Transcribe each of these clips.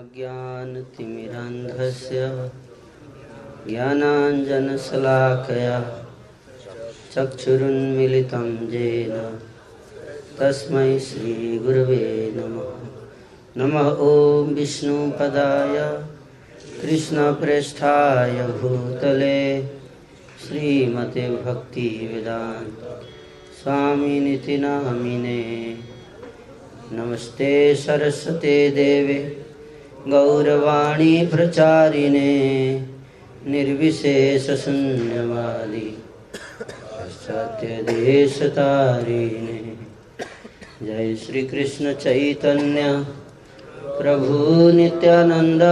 ओमज्ञानतिमिरान्धस्य ज्ञानाञ्जनशलाकया चक्षुरुन्मिलितं येन तस्मै श्रीगुरवे नमः। नमः ॐ विष्णुपदाय, कृष्णप्रेष्ठाय भूतले, श्रीमते भक्तिवेदान्त स्वामिनिति नामिने नमस्ते सरस्वते देवे। गौरवाणी प्रचारिणे निर्विशेषशून्यवादी सत्यदेशतारिणे जय श्री कृष्ण चैतन्य, प्रभु नित्यानंद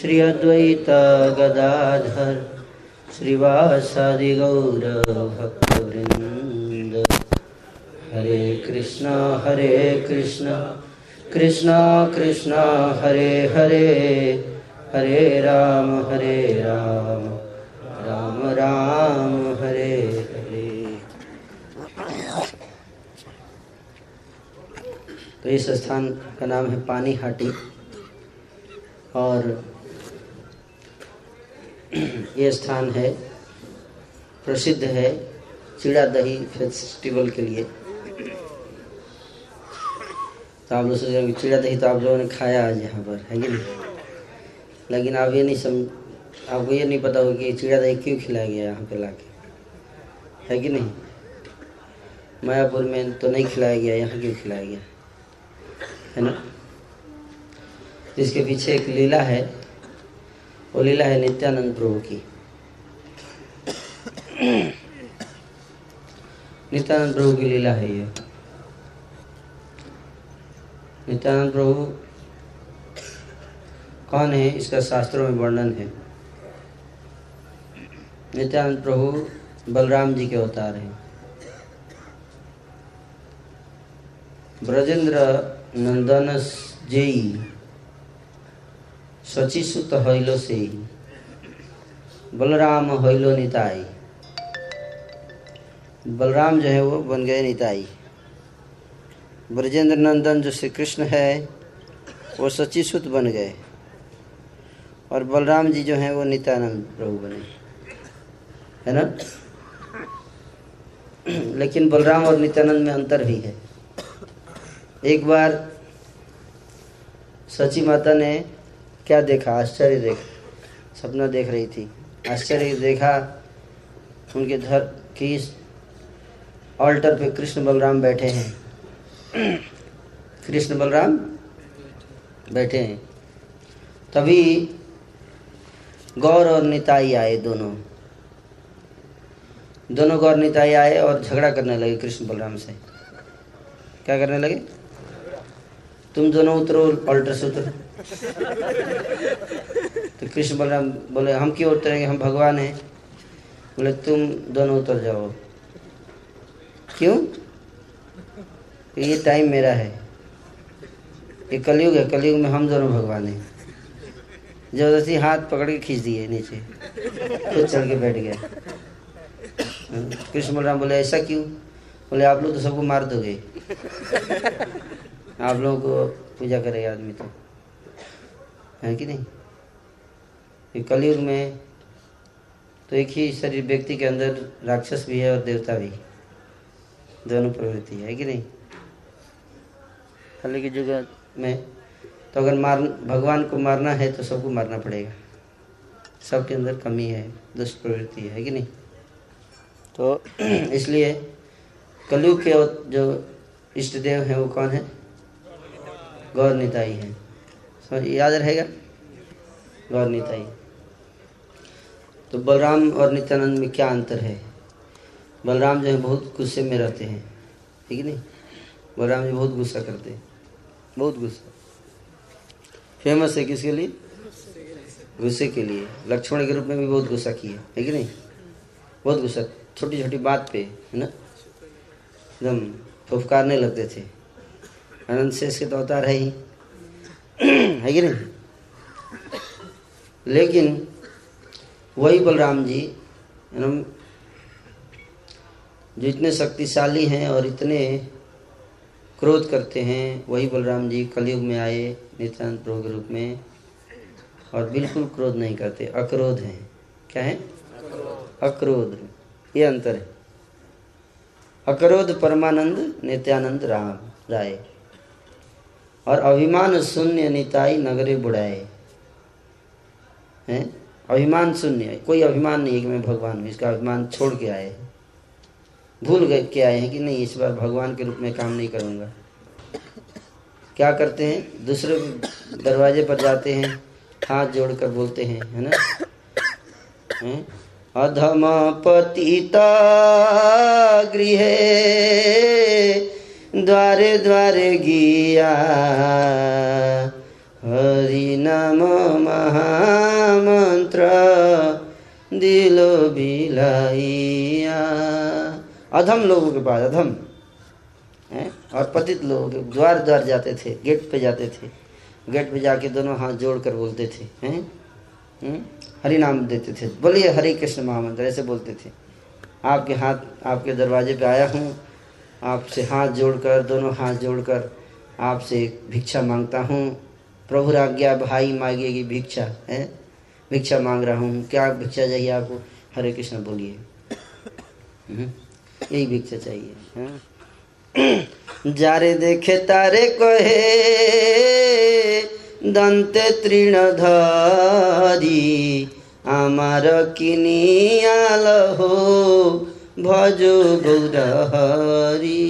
श्री अद्वैत गदाधर श्रीवासादि गौर भक्तवृंद हरे कृष्णा हरे कृष्णा। कृष्णा कृष्णा, हरे हरे हरे राम हरे राम राम राम, हरे हरे। तो इस स्थान का नाम है पानी हाटी। और ये स्थान है, प्रसिद्ध है चिड़ा दही फेस्टिवल के लिए तो आप लोग सोचेंगे चिड़ा दही तो आप लोगों ने खाया आज यहाँ पर, है कि नहीं? लेकिन आप ये नहीं सम, आपको ये नहीं पता होगा कि चिड़ा दही क्यों खिलाया गया यहाँ पे लाके। है कि नहीं? मायापुर में तो नहीं खिलाया गया, यहाँ क्यों खिलाया गया? है ना? जिसके पीछे एक लीला है, वो लीला है नित्यानंद प्रभु की। नित्यानंद प्रभु की लीला है ये। नित्यानंद प्रभु, कौन है? इसका शास्त्रों में वर्णन है। नित्यानंद प्रभु बलराम जी के अवतार हैं। ब्रजेंद्र नंदन जेई सचिसुत हैलो से बलराम हैलो निताई। बलराम जो है वो बन गए निताई। ब्रजेंद्र नंदन जो श्री कृष्ण है, वो सचिसुत बन गए। और बलराम जी जो हैं, वो नित्यानंद प्रभु बने। है ना? लेकिन बलराम और नित्यानंद में अंतर भी है। एक बार सची माता ने क्या देखा? आश्चर्य देखा, सपना देख रही थी। आश्चर्य देखा, उनके धर, की ऑल्टर पे कृष्ण बलराम बैठे हैं। कृष्ण बलराम बैठे हैं। तभी गौर और निताई आए दोनों। दोनों गौर निताई आए और झगड़ा करने लगे कृष्ण बलराम से। क्या करने लगे? तुम दोनों उतरो ऑल्टर से उतरो तो कृष्ण बलराम बोले, हम क्यों उतरेंगे? हम भगवान हैं। बोले, तुम दोनों उतर जाओ। क्यों? ये टाइम मेरा है। ये कलयुग है, कलयुग में हम दोनों भगवान हैं। ज़बरदस्ती हाथ पकड़ के खींच दिए नीचे। खुद चढ़ के बैठ गए। कृष्ण बलराम बोले, ऐसा क्यों? बोले, आप लोग तो सबको मार दोगे। आप लोगों को पूजा करेगा आदमी तो। है कि नहीं? कलयुग में तो एक ही शरीर, व्यक्ति के अंदर राक्षस भी है और देवता भी। दोनों प्रवृत्ति है कि नहीं? कल के युग में तो अगर मार, भगवान को मारना है तो सबको मारना पड़ेगा। सबके अंदर कमी है दुष्ट प्रवृत्ति है कि नहीं? तो इसलिए कलयुग के जो इष्ट देव हैं वो कौन है? गौर निताई है। समझ याद रहेगा? गौर निताई तो बलराम और नित्यानंद में क्या अंतर है? बलराम जो है बहुत गुस्से में रहते हैं ठीक है नहीं? बलराम जी बहुत गुस्सा करते हैं। बहुत गुस्सा। फ़ेमस है किसके लिए? गुस्से के लिए। लक्ष्मण के रूप में भी बहुत गुस्सा किया, है कि नहीं? बहुत गुस्सा। छोटी छोटी बात पे, है ना? एकदम फुफकारने लगते थे। अनंत शेष के तो अवतार है ही। है कि नहीं? लेकिन वही बलराम जी एकदम जो इतने शक्तिशाली हैं और इतने क्रोध करते हैं। वही बलराम जी कलयुग में आए नित्यानंद प्रभु के रूप में, और बिल्कुल क्रोध नहीं करते, अक्रोध हैं। क्या है? अक्रोध। ये अंतर है। अक्रोध, परमानंद, नित्यानंद, राम, राय। और अभिमान शून्य, निताई, नगरे, बुढ़ाए। हैं? अभिमान शून्य। कोई अभिमान नहीं है कि मैं भगवान हूँ, इसका अभिमान छोड़ के आए भूल गए के आए हैं कि नहीं, इस बार भगवान के रूप में काम नहीं करूँगा। क्या करते हैं? दूसरे दरवाजे पर जाते हैं, हाथ जोड़कर बोलते हैं, है ना? है? अधम पतिता गृह द्वारे द्वारे गिया। हरि नाम महामंत्र दिलो बिलाइया। अधम लोगों के पास अधम। है? और पतित लोगों के द्वार द्वार जाते थे गेट पे जाते थे। गेट पे जाके दोनों हाथ जोड़ कर बोलते थे हैं? हम्म? हरि नाम देते थे। बोलिए हरे कृष्ण महामंत्र ऐसे बोलते थे। आपके हाथ आपके दरवाजे पे आया हूँ। आपसे हाथ जोड़कर दोनों हाथ जोड़कर आपसे भिक्षा माँगता हूँ। प्रभु आज्ञा भाई मांगेगी भिक्षा है? भिक्षा मांग रहा हूँ। क्या भिक्षा चाहिए आपको? हरे कृष्ण बोलिए। हम्म, यही भिक्षा चाहिए है जारे देखे तारे कहे दंते तृण धरी আমার কিনিয়াল हो भजो गौर हरी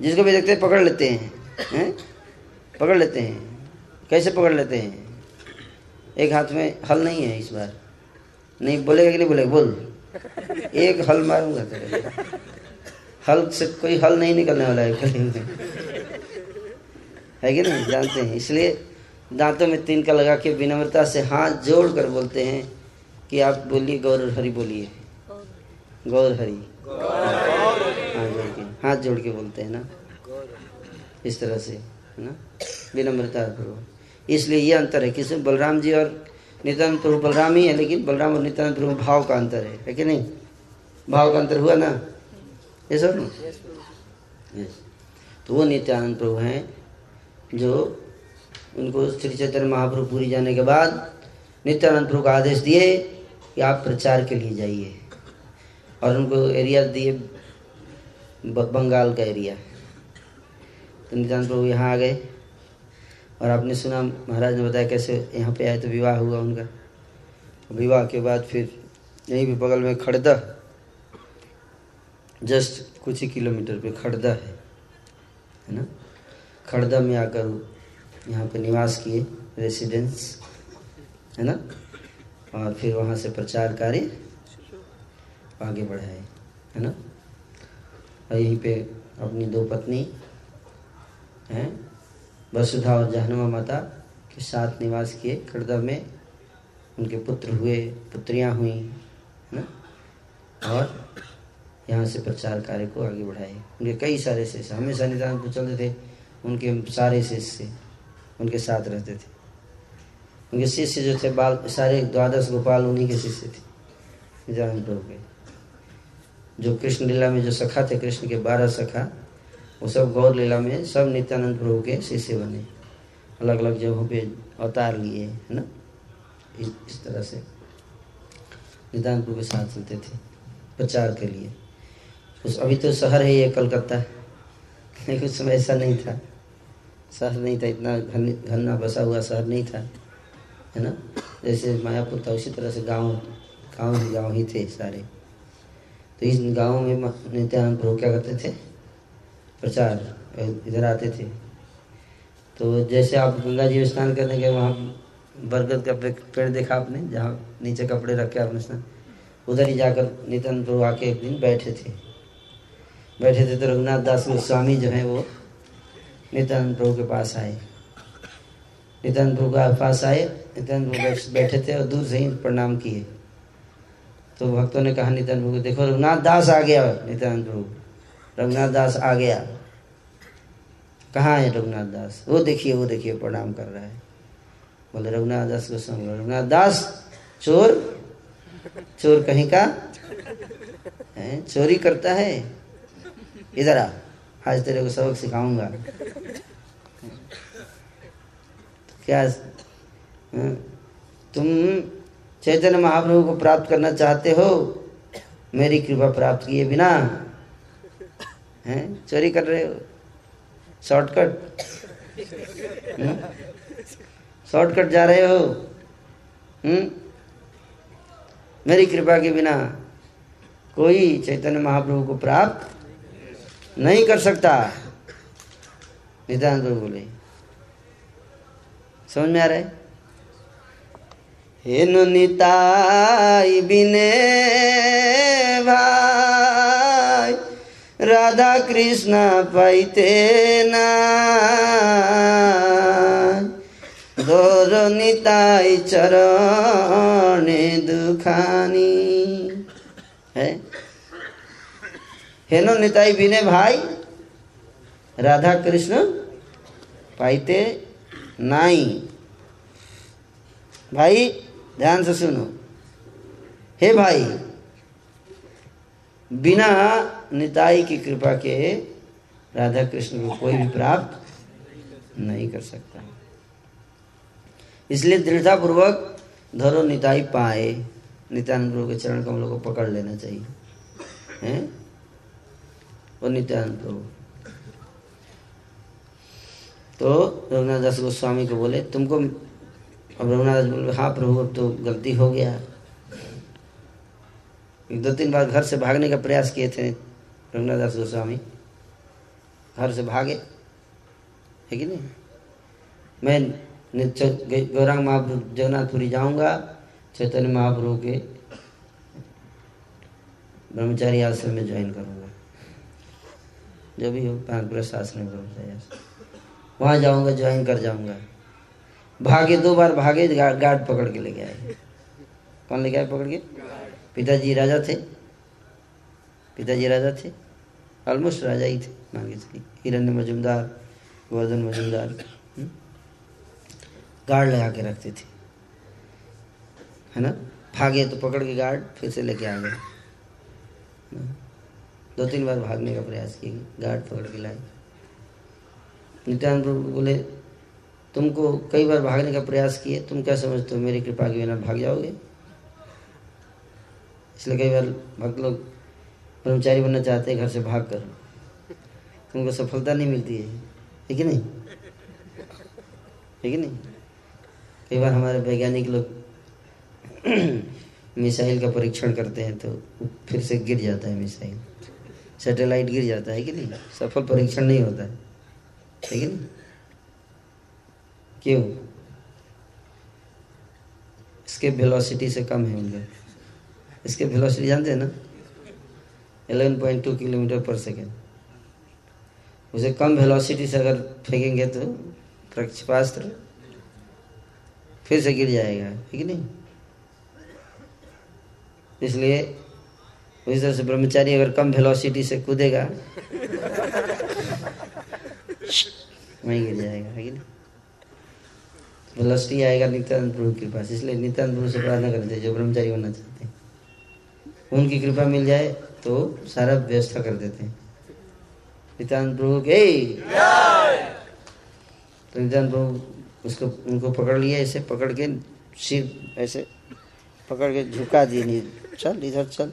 जिसको भी देखते हैं पकड़ लेते हैं हैं पकड़ लेते हैं कैसे पकड़ लेते हैं एक हाथ में हल नहीं है इस बार नहीं बोलेगा कि नहीं बोलेगा बोल एक हल मारूँगा तेरे हल से कोई हल नहीं निकलने वाला है कहीं है कि नहीं? जानते हैं। इसलिए दांतों में तीन का लगा के विनम्रता से हाथ जोड़ कर बोलते हैं कि आप बोलिए, गौर हरि बोलिए। गौर हरि। के। हाथ जोड़ के बोलते हैं ना? इस तरह से, है ना? विनम्रता पूर्वक इसलिए ये अंतर है। किस बलराम जी और नित्यानंद प्रभु बलराम ही है लेकिन बलराम और नित्यानंद प्रभु भाव का अंतर है। है कि नहीं? भाव का अंतर हुआ ना? ये सब ना तो वो नित्यानंद प्रभु हैं जो उनको श्री चैतन्य महाप्रभु पूरी जाने के बाद नित्यानंद प्रभु का आदेश दिए कि आप प्रचार के लिए जाइए। और उनको एरिया दिए बंगाल का एरिया। तो नित्यानंद प्रभु यहाँ आ गए। और आपने सुना, महाराज ने बताया कैसे यहाँ पे आए तो विवाह हुआ उनका। विवाह के बाद फिर यहीं भी बगल में खड़दा, जस्ट कुछ ही किलोमीटर पे खड़दा है है ना? खड़दा में आकर यहाँ पे निवास किए रेसिडेंस है ना? और फिर वहाँ से प्रचार कार्य आगे बढ़ाए, है ना? और यहीं पे अपनी दो पत्नी हैं वसुधा और जहनुमा माता के साथ निवास किए। खड़दा में उनके पुत्र हुए, पुत्रियाँ हुई, है ना? और यहाँ से प्रचार कार्य को आगे बढ़ाए। उनके कई सारे शिष्य हमेशा निदान को चलते थे, उनके सारे शिष्य उनके साथ रहते थे। उनके शिष्य जो थे, बाल सारे द्वादश गोपाल उन्हीं के शिष्य थे। निदान प्रभु के जो कृष्ण लीला में जो सखा थे, कृष्ण के बारह सखा वो सब गौर लीला में सब नित्यानंद प्रभु के शिष्य बने। अलग अलग जगहों पे अवतार लिए, है ना? इस तरह से। नित्यानंद प्रभु के साथ चलते थे, प्रचार के लिए। उस, अभी तो शहर है ये, कलकत्ता। लेकिन उस समय ऐसा नहीं था। शहर नहीं था, इतना घन, घना बसा हुआ शहर नहीं था, है ना? जैसे मायापुर था, उसी तरह से गाँव गाँव ही गाँव ही थे सारे। तो इस गाँव में, नित्यानंद प्रभु क्या करते थे? प्रचार, इधर आते थे। तो जैसे आप गंगा जी स्नान करने गए, वहाँ बरगद का पेड़ देखा आपने, जहाँ नीचे कपड़े रख के आपने स्नान, उधर ही जाकर नित्यानंद प्रभु आके एक दिन बैठे थे। बैठे थे तो रघुनाथ दास गोस्वामी जो है वो नित्यानंद प्रभु के पास आए। नित्यानंद प्रभु के पास आए नित्यानंद प्रभु बैठे थे और दूर से ही प्रणाम किए। तो भक्तों ने कहा नित्यानंद प्रभु देखो, रघुनाथ दास आ गया नित्यानंद प्रभु। रघुनाथ दास आ गया। कहाँ है रघुनाथ दास? वो देखिए वो देखिए, प्रणाम कर रहा है। बोले, रघुनाथ दास को सुन रघुनाथ दास, चोर? चोर कहीं का? है? चोरी करता है? इधर आ। आज तेरे को सबक सिखाऊँगा। क्या? तुम चैतन्य महाप्रभु को प्राप्त करना चाहते हो? मेरी कृपा प्राप्त किए बिना हैं? चोरी कर रहे हो? शॉर्टकट शॉर्टकट हाँ? जा रहे हो? हम्म? मेरी कृपा के बिना कोई चैतन्य महाप्रभु को प्राप्त नहीं कर सकता। नित्यानंद बोले समझ में आ रहा है? हेन निताई बिने भाई राधा कृष्ण पाइते ना दोर निताई चरणे दुखानी है हेनो निताई बिने भाई राधा कृष्ण पाइते नाई भाई ध्यान से सुनो हे भाई बिना निताई की कृपा के राधा कृष्ण को कोई भी प्राप्त नहीं कर सकता। इसलिए दृढ़ता पूर्वक धरो निताई पाए। नित्यानंद प्रभु के चरण कमलों को पकड़ लेना चाहिए। हैं? वो नित्यानंद प्रभु तो रघुनाथ दास गोस्वामी को बोले, तुमको अब रघुनाथ दास बोले हाँ प्रभु, अब तो गलती हो गया। दो तीन बार घर से भागने का प्रयास किए थे रघुनाथ दास गोस्वामी। घर से भागे। है कि नहीं? मैं गौरांग महाप्रभु जगन्नाथपुरी जाऊँगा, चैतन्य महाप्रभु के ब्रह्मचारी आश्रम में ज्वाइन करूँगा। जो भी हो पाँच आश्रम ब्रह्मचारी आश्रम। वहाँ जाऊँगा ज्वाइन कर जाऊँगा। भागे, दो बार भागे गार्ड पकड़ के लेके आए। कौन लेके आए, पकड़ के? पिताजी राजा थे। पिताजी राजा थे। ऑलमोस्ट राजा ही थे मांगे चलिए। हिरण्य मजुमदार, गोवर्धन मजुमदार हम्म? गार्ड लगा के रखते थे। है ना? भागे तो पकड़ के गार्ड, फिर से लेके आ गए। दो तीन बार भागने का प्रयास किए, गार्ड पकड़ के लाए। नित्यानंद प्रभु बोले, तुमको कई बार भागने का प्रयास किए, तुम क्या समझते हो? मेरी कृपा के बिना भाग जाओगे? इसलिए कई बार भक्त लोग ब्रह्मचारी बनना चाहते हैं, घर से भाग कर उनको सफलता नहीं मिलती है। है नहीं? है कि नहीं? कई बार हमारे वैज्ञानिक लोग मिसाइल का परीक्षण करते हैं तो फिर से गिर जाता है मिसाइल। सैटेलाइट गिर जाता है कि नहीं? सफल परीक्षण नहीं होता है। ठीक है क्यों? इसके वेलोसिटी से कम है उनके। इसके वेलोसिटी जानते हैं ना 11.2 किलोमीटर पर सेकेंड उसे कम वेलोसिटी से अगर फेंकेंगे तो प्रक्षेपास्त्र फिर से गिर जाएगा, है कि नहीं? इसलिए उसी तरह से ब्रह्मचारी अगर कम वेलोसिटी से कूदेगा, वहीं गिर जाएगा, है कि नहीं? वेलोसिटी आएगा नित्यानंद प्रभु के पास, इसलिए नित्यानंद प्रभु से प्रार्थना करते जो ब्रह्मचारी होना चाहते हैं उनकी कृपा मिल जाए तो सारा व्यवस्था कर देते हैं। नित्यानंद प्रभु के तो नित्यानंद प्रभु उसको उनको पकड़ लिया, ऐसे पकड़ के सिर ऐसे पकड़ के झुका दिए, नहीं, चल, इधर चल।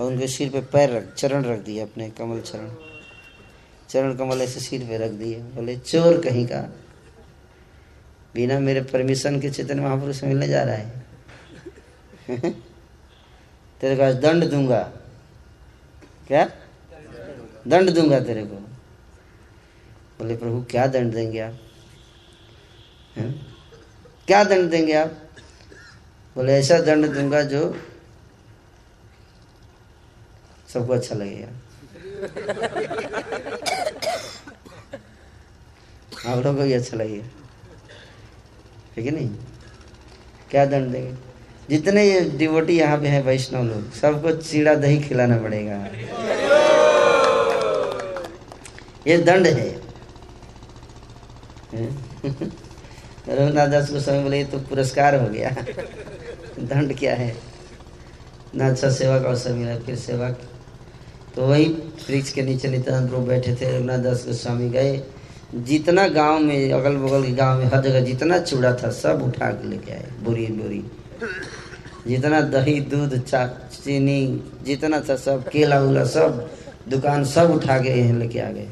और उनके सिर पे पैर रख, चरण रख दिए अपने कमल चरण। चरण कमल ऐसे सिर पे रख दिए, बोले, चोर कहीं का? बिना मेरे परमिशन के चैतन्य महापुरुष मिलने जा रहा है। तेरे को आज दंड दूँगा। क्या? दंड दूँगा तेरे को। बोले, प्रभु, क्या दंड देंगे आप? है? क्या दंड देंगे आप? बोले, ऐसा दंड दूँगा जो सबको अच्छा लगेगा आप लोगों को भी अच्छा लगेगा ठीक है नहीं? क्या दंड देंगे? जितने ये डिवोटी यहाँ पे हैं वैष्णव लोग, सबको चीड़ा दही खिलाना पड़ेगा। ये दंड है। रघुनाथ दास को समय बोले तो पुरस्कार हो गया। दंड क्या है? ना अच्छा सेवा का अवसर मिला, फिर सेवा तो वही वृक्ष के नीचे नित्यानंद प्रभु बैठे थे, रघुनाथ दास गोस्वामी गए। जितना गाँव में अगल बगल के गाँव में, हर जगह जितना चूड़ा था, सब उठा के लेके आए बोरी बोरी जितना दही, दूध, चा चीनी, जितना था सब, केला उला सब, दुकान सब उठा के यहाँ लेके आ गए।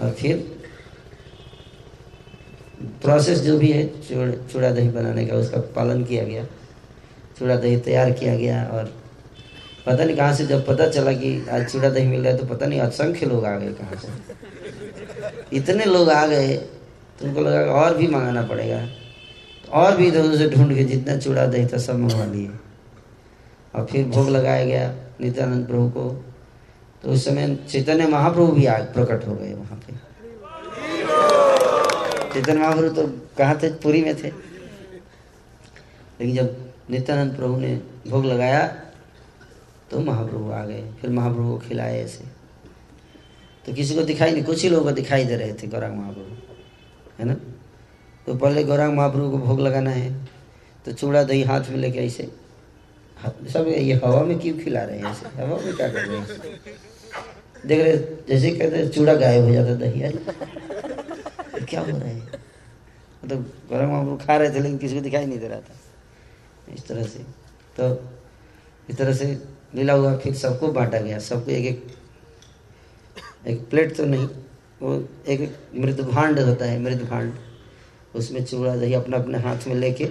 और फिर प्रोसेस जो भी है, चूड़ा दही बनाने का, उसका पालन किया गया। चूड़ा दही तैयार किया गया और पता नहीं कहाँ से जब पता चला कि आज चूड़ा दही मिल रहा है तो पता नहीं असंख्य लोग आ गए कहाँ से। इतने लोग आ गए तो उनको लगा और भी मंगाना पड़ेगा। और भी इधर उधर ढूंढ के जितना चूड़ा दही था सब मंगवा लिए। और फिर भोग लगाया गया नित्यानंद प्रभु को। तो उस समय चैतन्य महाप्रभु भी आग प्रकट हो गए वहाँ पे। चैतन्य महाप्रभु तो कहाँ थे? पुरी में थे। लेकिन जब नित्यानंद प्रभु ने भोग लगाया तो महाप्रभु आ गए। फिर महाप्रभु को खिलाए ऐसे। तो किसी को दिखाई नहीं, कुछ ही लोगों को दिखाई दे रहे थे गौरांग महाप्रभु। है ना? तो पहले गौरांग महाप्रभु को भोग लगाना है। तो चूड़ा दही हाथ में लेके ऐसे सब ये हवा में क्यों खिला रहे हैं ऐसे? हवा में क्या कर रहे हैं? देख रहे, जैसे कहते चूड़ा गायब हो जाता दही आज क्या हो रहा है? मतलब तो गौरांग महाप्रभु खा रहे थे, लेकिन किसी को दिखाई नहीं दे रहा था। इस तरह से तो इस तरह से लीला हुआ, फिर सबको बांटा गया। सबको एक एक एक प्लेट तो नहीं, वो एक मृद भांड होता है मृद भांड उसमें चूड़ा दही अपना अपने हाथ में लेके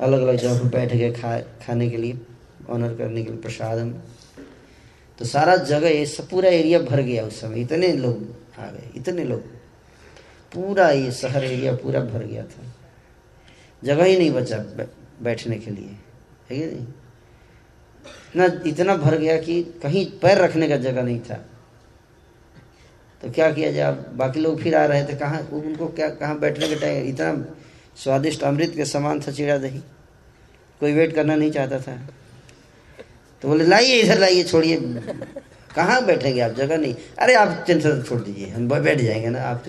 अलग अलग जगह पर बैठ गए खा, खाने के लिए ऑनर करने के लिए प्रसादम तो सारा जगह ये सब, पूरा एरिया भर गया उस समय। इतने लोग आ गए, इतने लोग। पूरा ये शहर एरिया पूरा भर गया था। जगह ही नहीं बचा बैठने के लिए। है कि नहीं? इतना इतना भर गया कि कहीं पैर रखने का जगह नहीं था। तो क्या किया जाए बाकी लोग फिर आ रहे थे, कहाँ उनको क्या, कहाँ बैठने के टाइम, इतना स्वादिष्ट अमृत के समान था चिड़ा दही। कोई वेट करना नहीं चाहता था। तो बोले, लाइए इधर, लाइए, छोड़िए। कहाँ बैठेंगे आप? जगह नहीं। अरे, आप टेंशन छोड़ दीजिए, हम बैठ जाएँगे ना, आप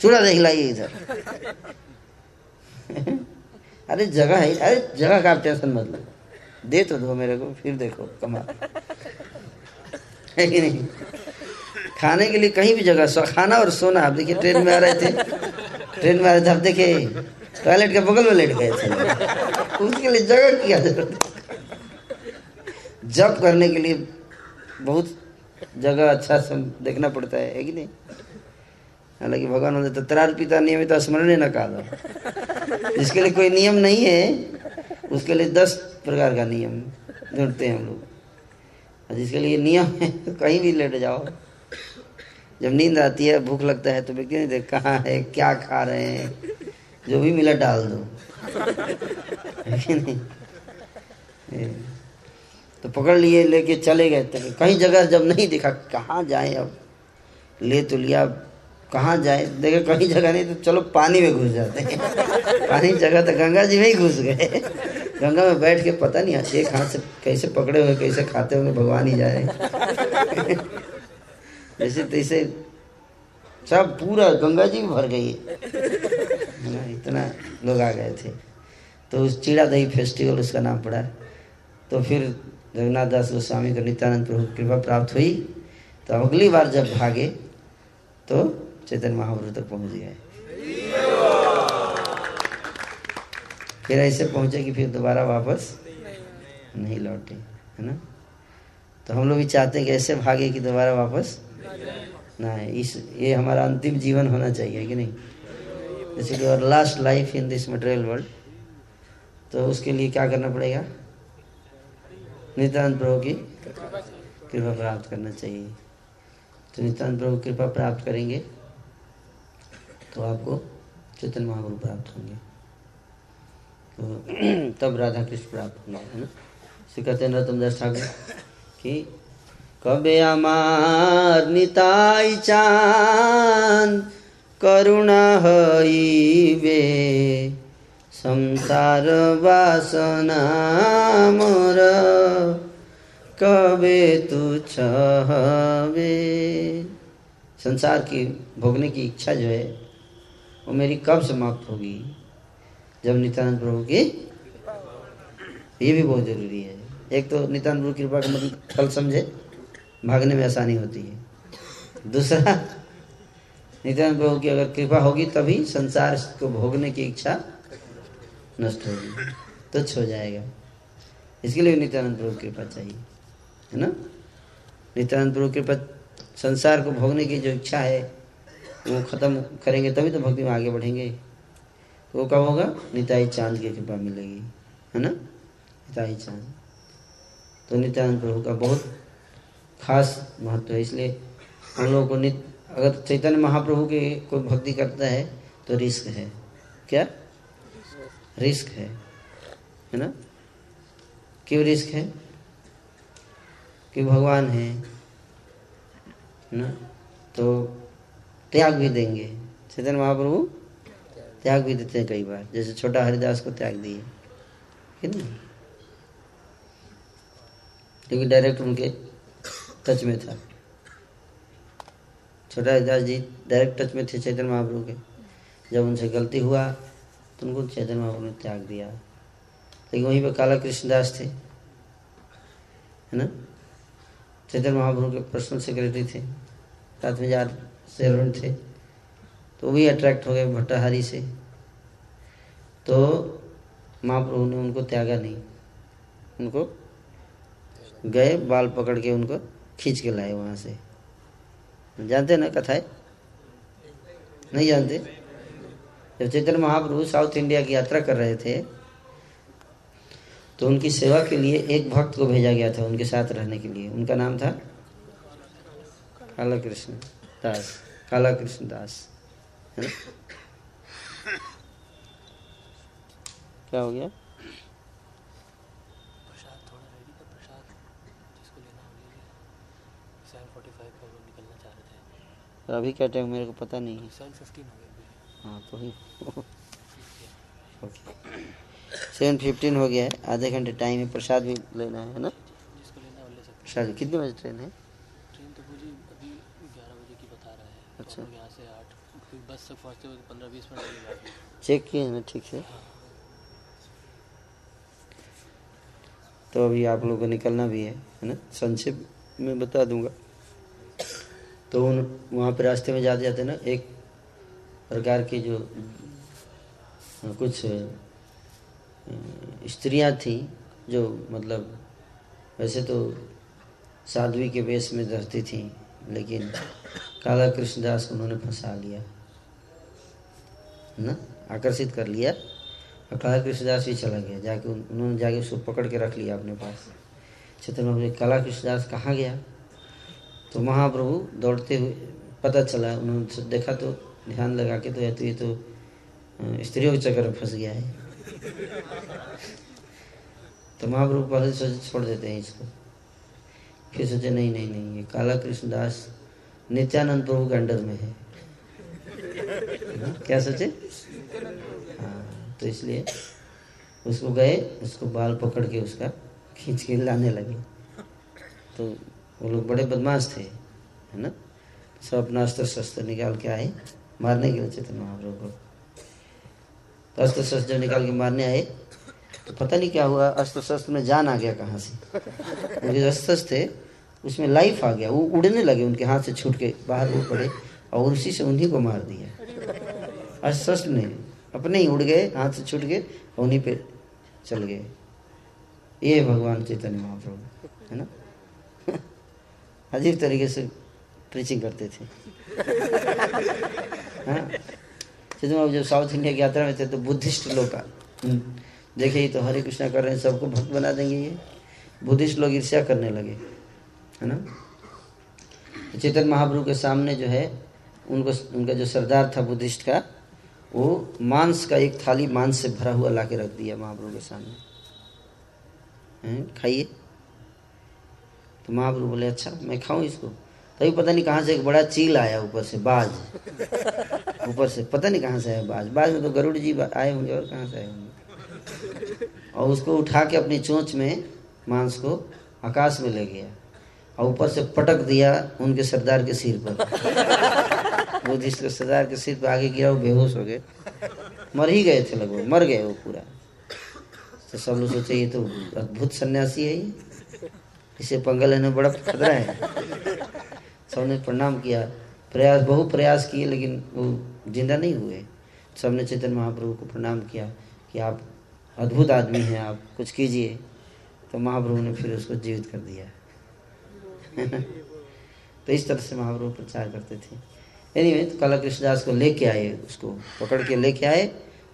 चूड़ा दही लाइए इधर। अरे, जगह है, अरे, जगह का आप टेंशन मत लो। दे तो दो मेरे को, फिर देखो कमा है कि नहीं? खाने के लिए कहीं भी जगह खाना और सोना। आप देखिए ट्रेन में आ रहे थे। ट्रेन में आ रहे थे आप देखे टॉयलेट के बगल में लेट गए थे। उसके लिए जगह किया ज़रूरत जब करने के लिए बहुत जगह अच्छा से देखना पड़ता है, है कि नहीं? हालाँकि भगवान होते तो तरार पिता नियमित स्मरण ही न कहा जिसके लिए कोई नियम नहीं है उसके लिए दस प्रकार का नियम ढूंढते हैं हम लोग। जिसके लिए नियम है कहीं भी लेट जाओ। जब नींद आती है, भूख लगता है तो व्यक्ति नहीं देख, कहाँ है, क्या खा रहे हैं? जो भी मिला डाल दो। नहीं? तो पकड़ लिए, लेके चले गए। तो कहीं जगह जब नहीं देखा, कहाँ जाए अब? ले तो लिया कहाँ जाए? देखे, कहीं जगह नहीं तो चलो पानी में घुस जाते हैं। पानी जगह तो गंगा जी में ही घुस गए। गंगा में बैठ के पता नहीं एक हाथ से कैसे पकड़े हुए, कैसे खाते होंगे, भगवान ही जाए जैसे तैसे सब पूरा गंगा जी भर गई इतना लोग आ गए थे। तो उस चिड़ा दही फेस्टिवल उसका नाम पड़ा। तो फिर जगन्नाथ दास गोस्वामी को नित्यानंद प्रभु कृपा प्राप्त हुई। तो अगली बार जब भागे तो चैतन्य महाप्रभु तक पहुँच गए। फिर ऐसे पहुँचे कि फिर दोबारा वापस नहीं लौटे, है ना? तो हम लोग भी चाहते हैं कि ऐसे भागे कि दोबारा वापस ना इस, ये हमारा अंतिम जीवन होना चाहिए, कि नहीं? जैसे कि और last life in this material world तो उसके लिए क्या करना पड़ेगा? नित्यानंद प्रभु की कृपा प्राप्त करना चाहिए। तो नित्यानंद प्रभु कृपा प्राप्त करेंगे तो आपको चेतन महाप्रभु प्राप्त होंगे। तो तब राधा कृष्ण प्राप्त होंगे, है ना? श्री कहते हैं रतन दास ठाकुर। कि কবে আমার নিতাই চান করুণা হইবে संसार वासना मोर कबे तुच्छ हवे संसार की भोगने की इच्छा जो है वो मेरी कब समाप्त होगी जब नित्यानंद प्रभु की ये भी बहुत जरूरी है एक तो नित्यानंद प्रभु कृपा का मतलब फल समझे, भागने में आसानी होती है। दूसरा नित्यानंद प्रभु की अगर कृपा होगी तभी संसार को भोगने की इच्छा नष्ट होगी तुच्छ हो जाएगा। इसके लिए नित्यानंद प्रभु कृपा चाहिए, है ना? नित्यानंद प्रभु कृपा संसार को भोगने की जो इच्छा है, वो खत्म करेंगे तभी तो भक्ति में आगे बढ़ेंगे। वो कब होगा? निताई चाँद की कृपा मिलेगी, है ना? निताई चाँद। तो नित्यानंद प्रभु का बहुत खास महत्व है। इसलिए हम लोगों को नित्य अगर चैतन्य महाप्रभु की कोई भक्ति करता है तो रिस्क है। क्या? रिस्क है। है ना? क्यों रिस्क है? कि भगवान है ना? तो त्याग भी देंगे। चैतन्य महाप्रभु त्याग भी देते हैं कई बार। जैसे छोटा हरिदास को त्याग दिए। है ना? क्योंकि डायरेक्ट उनके टच में था। छोटा हरिदास जी डायरेक्ट टच में थे चैतन्य महाप्रभु के। जब उनसे गलती हुआ तो उनको चैतन्य महाप्रभु ने त्याग दिया। लेकिन वहीं पर काला कृष्णदास थे, है ना? चैतन्य महाप्रभु के पर्सनल सेक्रेटरी थे, साथ में चार सेवन थे तो भी अट्रैक्ट हो गए भट्टाहारी से। तो महाप्रभु ने उनको त्यागा नहीं, उनको गए, बाल पकड़ के उनको खींच के लाए वहाँ से। जानते ना कथाएँ नहीं जानते? जब चैतन्य महाप्रभु साउथ इंडिया की यात्रा कर रहे थे तो उनकी सेवा के लिए एक भक्त को भेजा गया था उनके साथ रहने के लिए। उनका नाम था काला कृष्ण दास काला कृष्ण दास, है ना? क्या हो गया? अभी क्या टाइम मेरे को पता नहीं है। हाँ तो ही। सेवन फिफ्टीन हो गया है। आधे घंटे टाइम है प्रसाद भी लेना है ना? प्रसाद कितने बजे ट्रेन है? ट्रेन तो पूरी अभी ग्यारह बजे की बता रहा है। अच्छा। और यहाँ से आठ बस तक पहुँचते हुए पंद्रह बीस मिनट चेक किए हैं ना ठीक से तो अभी आप लोगों को निकलना भी है है ना? संक्षेप में बता दूँगा। तो उन, वहाँ पे रास्ते में जाते जाते ना, एक प्रकार की जो कुछ स्त्रियाँ थी, जो मतलब वैसे तो साध्वी के वेश में रहती थी, लेकिन काला कृष्णदास उन्होंने फंसा लिया। ना? आकर्षित कर लिया, और काला कृष्णदास भी चला गया, जाके उन्होंने जाके उसको पकड़ के रख लिया अपने पास प्रभु ने काला कृष्णदास कहाँ गया? तो महाप्रभु दौड़ते हुए पता चला उन्होंने देखा तो ध्यान लगा के तो या तो ये तो स्त्रियों के चक्कर में फंस गया है। तो महाप्रभु पहले सोचे छोड़ देते हैं इसको। फिर सोचे नहीं नहीं नहीं ये काला कृष्णदास नित्यानंद प्रभु के अंडर में है। हाँ, क्या सोचे? हाँ तो इसलिए उसको गए उसको बाल पकड़ के उसका खींच के लाने लगे। तो वो लोग बड़े बदमाश थे, है ना? सब अपना अस्त्र शस्त्र निकाल के आए, मारने के लिए चेतन महाप्रभु को। तो अस्त्र शस्त्र निकाल के मारने आए तो पता नहीं क्या हुआ अस्त्र शस्त्र में जान आ गया कहाँ से? उनके अस्त्र थे, उसमें लाइफ आ गया, वो उड़ने लगे, उनके हाथ से छूट के बाहर उड़ पड़े, और उसी से उन्हीं को मार दिया। अस्त्र शस्त्र नहीं, अपने ही उड़ गए, हाथ से छूट गए उन्हीं पे चल गए। ये भगवान चैतन्य महाप्रभु, है ना? अजीब तरीके से प्रीचिंग करते थे। हाँ? चैतन्य जब साउथ इंडिया की यात्रा में थे तो बुद्धिस्ट लोग का देखे देखिए ये तो हरे कृष्णा कर रहे हैं सबको भक्त बना देंगे ये। बुद्धिस्ट लोग ईर्ष्या करने लगे है ना? तो चैतन्य महाप्रभु के सामने जो है उनको उनका जो सरदार था बुद्धिस्ट का वो मांस का एक थाली मांस से भरा हुआ ला के रख दिया महाप्रभु के सामने। खाइए। तो महाप्रभु बोले अच्छा मैं खाऊं इसको? तभी पता नहीं कहाँ से एक बड़ा चील आया, ऊपर से बाज। ऊपर से, पता नहीं कहाँ से आया बाज। बाज में तो गरुड़ जी आए होंगे, और कहाँ से आए होंगे? और उसको उठा के अपनी चोंच में मांस को आकाश में ले गया और ऊपर से पटक दिया उनके सरदार के सिर पर। वो के सरदार के सिर पर आगे गिरा, वो बेहोश हो गए। मर ही गए थे लगभग, मर गए वो पूरा। तो सब लोग सोचे, ये तो अद्भुत सन्यासी है ये। इसे पंगा लेने बड़ा खतरा है। सबने प्रणाम किया। प्रयास बहु प्रयास किए, लेकिन वो ज़िंदा नहीं हुए। सबने चेतन महाप्रभु को प्रणाम किया कि आप अद्भुत आदमी हैं, आप कुछ कीजिए। तो महाप्रभु ने फिर उसको जीवित कर दिया। तो इस तरह से महाप्रभु प्रचार करते थे। एनीवे तो कला कृष्णदास को लेके आए, उसको पकड़ के लेके आए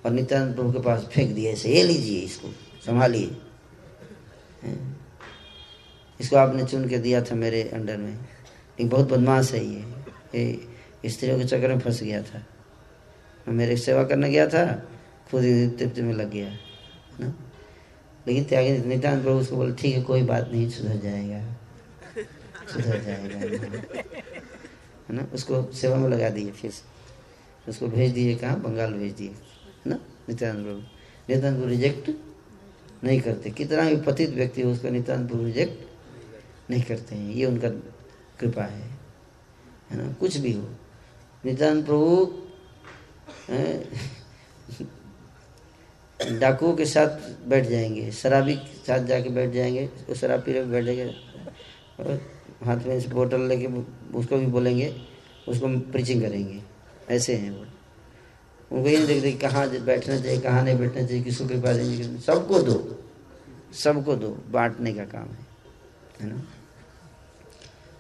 और नित्यानंद प्रभु के पास फेंक दिया। ऐसे, ये लीजिए इसको, संभालिए। इसको आपने चुन के दिया था मेरे अंडर में। लेकिन बहुत बदमाश है ये। ये स्त्रियों के चक्कर में फंस गया था। मैं मेरे सेवा करने गया था, खुद तृप्ति में लग गया, ना? लेकिन त्यागी नित्यानंद प्रभु उसको बोले, ठीक है, कोई बात नहीं, सुधर जाएगा। सुधर जाएगा। है ना? उसको सेवा में लगा दिए फिर उसको भेज दिए कहाँ? बंगाल भेज दिए है ना? नित्यानंद प्रभु। नित्यानंद प्रभु रिजेक्ट नहीं करते। कितना भी पतित व्यक्ति हो उसका नित्यानंद प्रभु रिजेक्ट नहीं करते हैं। ये उनका कृपा है। है ना? कुछ भी हो। नित्यानंद प्रभु डाकुओं के साथ बैठ जाएँगे शराबी के साथ जाके बैठ जाएँगे वो शराब पी रहे बैठ जाएँगे, और हाथ में बोतल लेके उसको भी बोलेंगे, उसको प्रीचिंग करेंगे। ऐसे हैं वो। उनको ये देखते कहाँ बैठना चाहिए, कहाँ नहीं बैठना चाहिए, किसको कृपा देंगे सबको दो। सबको दो। बांटने का काम है। है ना?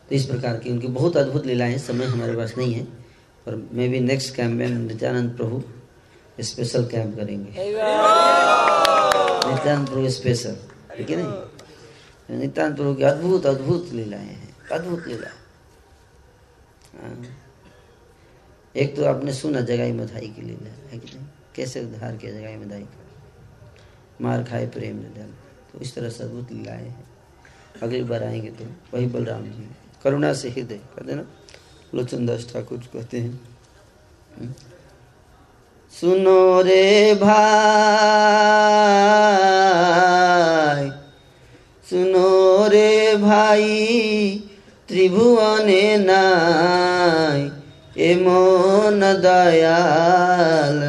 तो इस प्रकार की उनकी बहुत अद्भुत लीलाएँ समय हमारे पास नहीं है और मे बी नेक्स्ट कैंप में नित्यानंद प्रभु स्पेशल कैंप करेंगे। नित्यानंद प्रभु स्पेशल ठीक है नहीं? नित्यानंद प्रभु की अद्भुत अद्भुत लीलाएँ हैं, अद्भुत लीला। हाँ। एक तो आपने सुना जगाई मधाई की लीला, है कि नहीं? कैसे उद्धार किया जगाई मधाई का? मार खाए प्रेम तो इस तरह से अद्भुत लीलाएँ हैं। अगली बार आएँगे तो वही बलराम जी। करुणा से हृदय कहते ना लोचन दास ठाकुर कहते हैं हम्म। सुनो रे भाई सुनो रे भाई त्रिभुवने नाय এমন দয়াল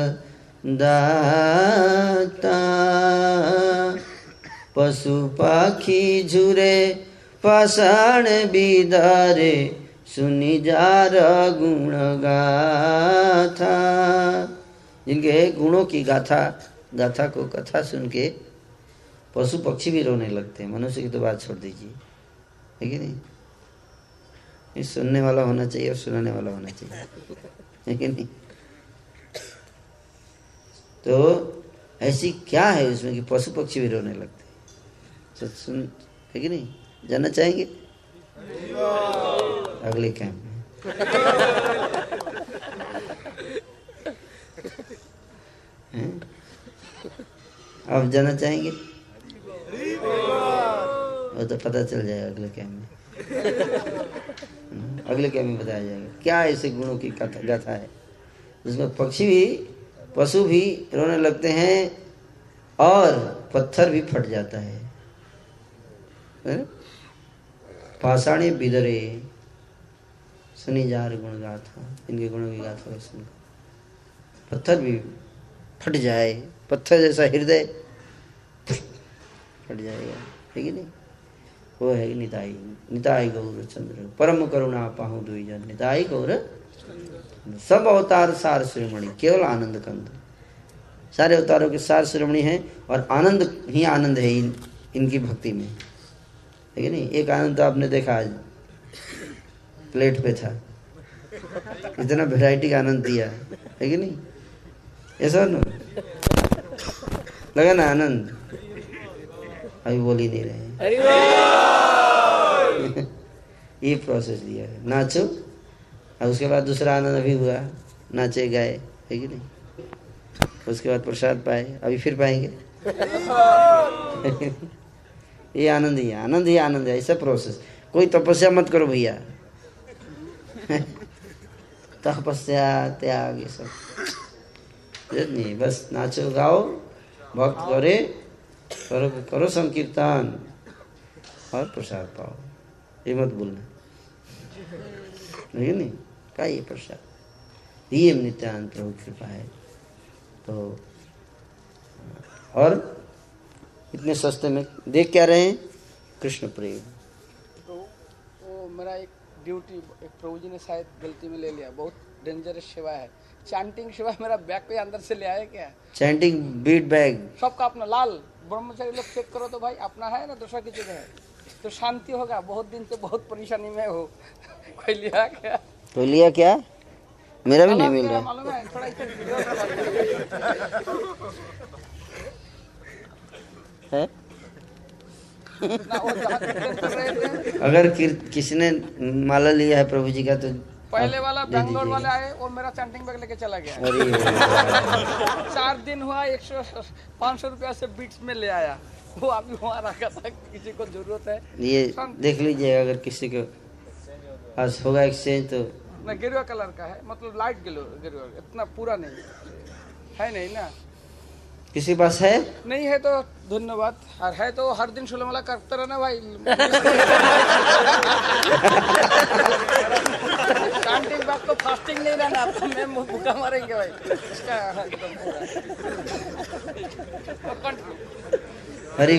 দাতা পশু পাখি ঝুরে पाषाण बिदरे, सुनि जा रुण गाथा जिनके गुणों की गाथा गाथा को कथा सुन के पशु पक्षी भी रोने लगते हैं। मनुष्य की तो बात छोड़ दीजिए। है कि नहीं? ये सुनने वाला होना चाहिए और सुनाने वाला होना चाहिए। है कि नहीं? तो ऐसी क्या है उसमें कि पशु पक्षी भी रोने लगते हैं? तो सुन, है कि नहीं? जानना चाहेंगे? अगले कैंप में। अब जाना चाहेंगे? वो तो पता चल जाएगा अगले कैंप में। अगले कैंप में बताया जाएगा। क्या ऐसे गुणों की गाथा है? जिसमें पक्षी भी पशु भी रोने लगते हैं और पत्थर भी फट जाता है, है? पाषाणी बिदरे सुनी जार गुण गाथा इनके गुणों की गाथा सुन पत्थर भी फट जाए, पत्थर जैसा हृदय फट जाएगा, है कि नहीं? वो है निताई निताई गौर चंद्र, परम करुणा पाहु दुईजन निताई गौर सब अवतार सार श्रीमणि, केवल आनंद कंद। सारे अवतारों के सार श्रीमणि है और आनंद ही आनंद है इन, इनकी भक्ति में। है कि नहीं? एक आनंद तो आपने देखा आज। प्लेट पे था। इतना वेराइटी का आनंद दिया है। कि नहीं? ऐसा ना। लगा ना आनंद। अभी बोल ही नहीं रहे ये प्रोसेस दिया है। नाचो। और उसके बाद दूसरा आनंद अभी हुआ। नाचे गाए। है कि नहीं? उसके बाद प्रसाद पाए। अभी फिर पाएँगे। ये आनंद ही आनंद ही आनंद है ऐसा प्रोसेस कोई तपस्या मत करो भैया। तपस्या त्याग ये सब। नहीं बस नाचो गाओ भक्त करे करो करो संकीर्तन और प्रसाद पाओ। ये मत भूलना। नहीं नहीं? का ये प्रसाद? ये नित्यानंद प्रभु कृपा है। तो और इतने सस्ते में। देख क्या रहे हैं? कृष्ण प्रेम। तो वो मेरा एक ड्यूटी एक प्रभु जी ने शायद गलती में ले लिया। बहुत डेंजरस सेवा है। चांटिंग सेवा मेरा बैग पे अंदर से ले आया क्या? चैंटिंग बीट बैग सबका अपना लाल। ब्रह्मचारी लोग चेक करो तो भाई अपना है ना दूसरा किसी का है? तो शांति होगा। बहुत दिन से बहुत परेशानी में हो। कोई लिया क्या? तो लिया क्या? मेरा भी नहीं मिल रहा। है? है अगर कि- किसी ने माला लिया है प्रभु जी का तो पहले वाला दे बैंगलोर। वाले आए वो मेरा चैंटिंग बैग लेके चला गया। अरे चार दिन हुआ एक सौ पाँच सौ रुपया से बीट्स में ले आया। वो अभी वहाँ रखा था किसी को ज़रूरत है। ये देख लीजिएगा अगर किसी को आज होगा एक्सचेंज तो ना गेरुआ कलर का है मतलब लाइट गेरुआ इतना पूरा नहीं। है नहीं ना? किसी पास है? नहीं है तो धन्यवाद। और है तो हर दिन सुलमला करते रहना भाई। कांटिंग बैग को फास्टिंग नहीं रहना तो मैं भूखा मारेंगे भाई। इसका तो हरि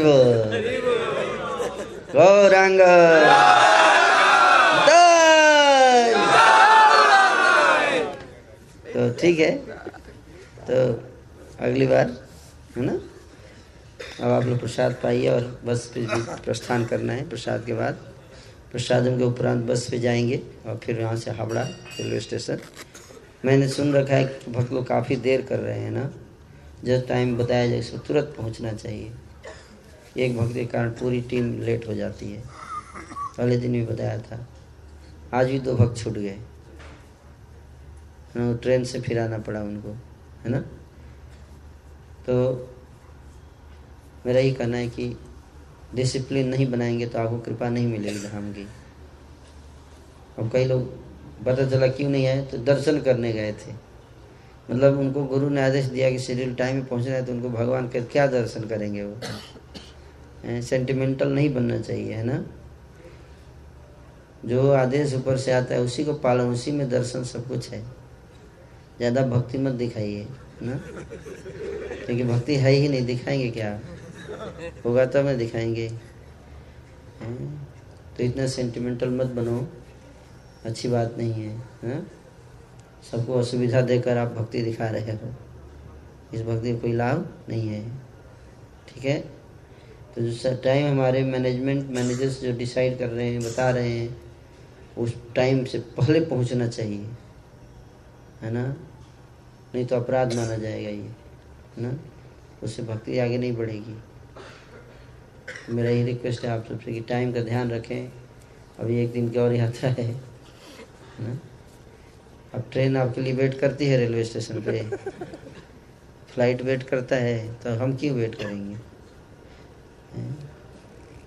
गौरांग। तो ठीक है। तो अगली बार। है ना? अब आप लोग प्रसाद पाइए और बस पे प्रस्थान करना है प्रसाद के बाद। प्रसाद के उपरांत बस पे जाएँगे और फिर यहाँ से हावड़ा रेलवे स्टेशन। मैंने सुन रखा है कि भक्त लोग काफ़ी देर कर रहे हैं ना? जब टाइम बताया जाए उसको तुरंत पहुँचना चाहिए। एक भक्त के कारण पूरी टीम लेट हो जाती है। पहले दिन भी बताया था। आज भी दो भक्त छूट गए। ट्रेन से फिर आना पड़ा उनको, है ना? तो मेरा ये कहना है कि डिसिप्लिन नहीं बनाएँगे तो आपको कृपा नहीं मिलेगी धाम की। अब कई लोग पता चला क्यों नहीं आए? तो दर्शन करने गए थे। मतलब उनको गुरु ने आदेश दिया कि शेड्यूल टाइम में पहुँचना है तो उनको भगवान के क्या दर्शन करेंगे वो? सेंटिमेंटल नहीं बनना चाहिए, है ना? जो आदेश ऊपर से आता है, उसी को पालन, उसी में दर्शन सब कुछ है। ज़्यादा भक्ति मत दिखाइए ना? क्योंकि भक्ति है ही नहीं, दिखाएँगे क्या? होगा तब मैं दिखाएँगे। तो इतना सेंटिमेंटल मत बनो। अच्छी बात नहीं है, हैं? सबको असुविधा देकर आप भक्ति दिखा रहे हो। इस भक्ति का कोई लाभ नहीं है। ठीक है? तो जो टाइम हमारे मैनेजमेंट मैनेजर्स जो डिसाइड कर रहे हैं, बता रहे हैं, उस टाइम से पहले पहुँचना चाहिए। है ना? नहीं तो अपराध माना जाएगा ये। है ना? उससे भक्ति आगे नहीं बढ़ेगी। मेरा यही रिक्वेस्ट है आप सबसे कि टाइम का ध्यान रखें। अभी एक दिन की और यात्रा है, ना? अब ट्रेन आपके लिए वेट करती है रेलवे स्टेशन पे। फ़्लाइट वेट करता है तो हम क्यों वेट करेंगे?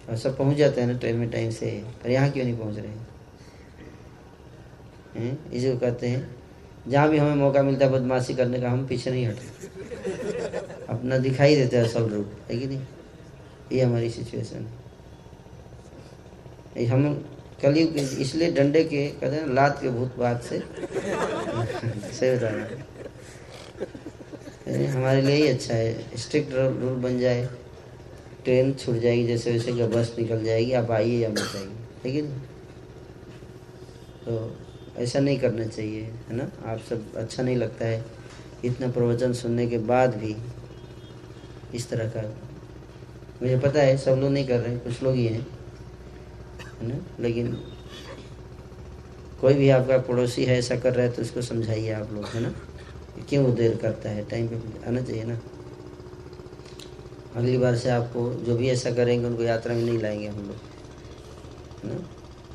और सब पहुँच जाते हैं ना ट्रेन में टाइम से, पर यहाँ क्यों नहीं पहुँच रहे? हैं? इसी को कहते हैं, जहाँ भी हमें मौका मिलता है बदमाशी करने का, हम पीछे नहीं हटते। अपना दिखाई देता है असल रूप है कि नहीं? ये हमारी सिचुएशन हम कलयुग इसलिए डंडे के, कहते हैं लात के भूत बात से। सही बता रहा हूँ। हमारे लिए ही अच्छा है। स्ट्रिक्ट रूल बन जाए ट्रेन छूट जाएगी, जैसे वैसे कि बस निकल जाएगी, आप आइए या मत आइए, है तो ऐसा नहीं करना चाहिए, है ना? आप सब अच्छा नहीं लगता है। इतना प्रवचन सुनने के बाद भी इस तरह का। मुझे पता है, सब लोग नहीं कर रहे, कुछ लोग ही हैं, है ना? लेकिन कोई भी आपका पड़ोसी है, ऐसा कर रहा है तो उसको समझाइए आप लोग, है ना? क्यों वो देर करता है? टाइम पे आना चाहिए ना। अगली बार से आपको जो भी ऐसा करेंगे, उनको यात्रा में नहीं लाएँगे हम लोग, है ना?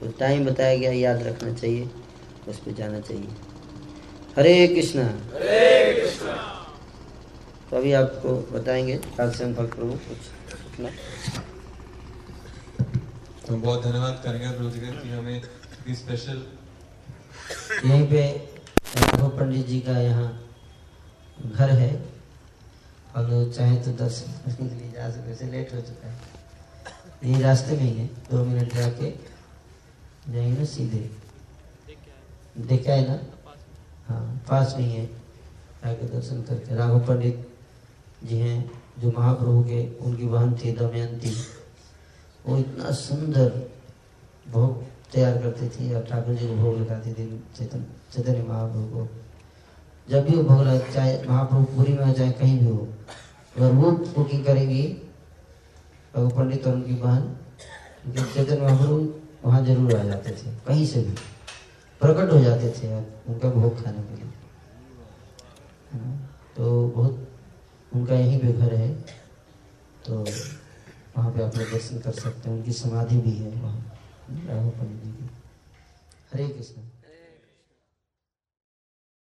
तो टाइम बताया गया, याद रखना चाहिए, उस पर जाना चाहिए। हरे कृष्णा। तो अभी आपको बताएँगे कालचंद भक्त प्रभु कुछ अपना तो बहुत धन्यवाद करेंगे प्रभु जी का हमें इतनी स्पेशल यहीं पे राघव पंडित जी का यहाँ घर है। हम लोग चाहें तो दर्शन करने के लिए जा सकते वैसे लेट हो चुका है। यही रास्ते में ही है दो मिनट जाके जाएँगे ना सीधे। देखा है ना? हाँ पास में ही है। जाके दर्शन करके राघव पंडित जी हैं जो महाप्रभु के, उनकी बहन थी दमयंती, वो इतना सुंदर भोग तैयार करती थी, और ठाकुर जी को भोग लगाती थी चैतन्य चैतन्य महाप्रभु को। जब भी वो भोग लगा, चाहे महाप्रभु पूरी में हो, चाहे कहीं भी हो, अगर वो कुकिंग करेंगी और पंडित और उनकी बहन चैतन्य महाप्रभु वहाँ ज़रूर आ जाते थे, कहीं से भी। प्रकट हो जाते थे उनका भोग खाने के लिए। तो बहुत उनका यहीं पे घर है तो वहाँ पे आप लोग दर्शन कर सकते हैं। उनकी समाधि भी है वहाँ। राहुल पंडित जी की। हरे कृष्ण।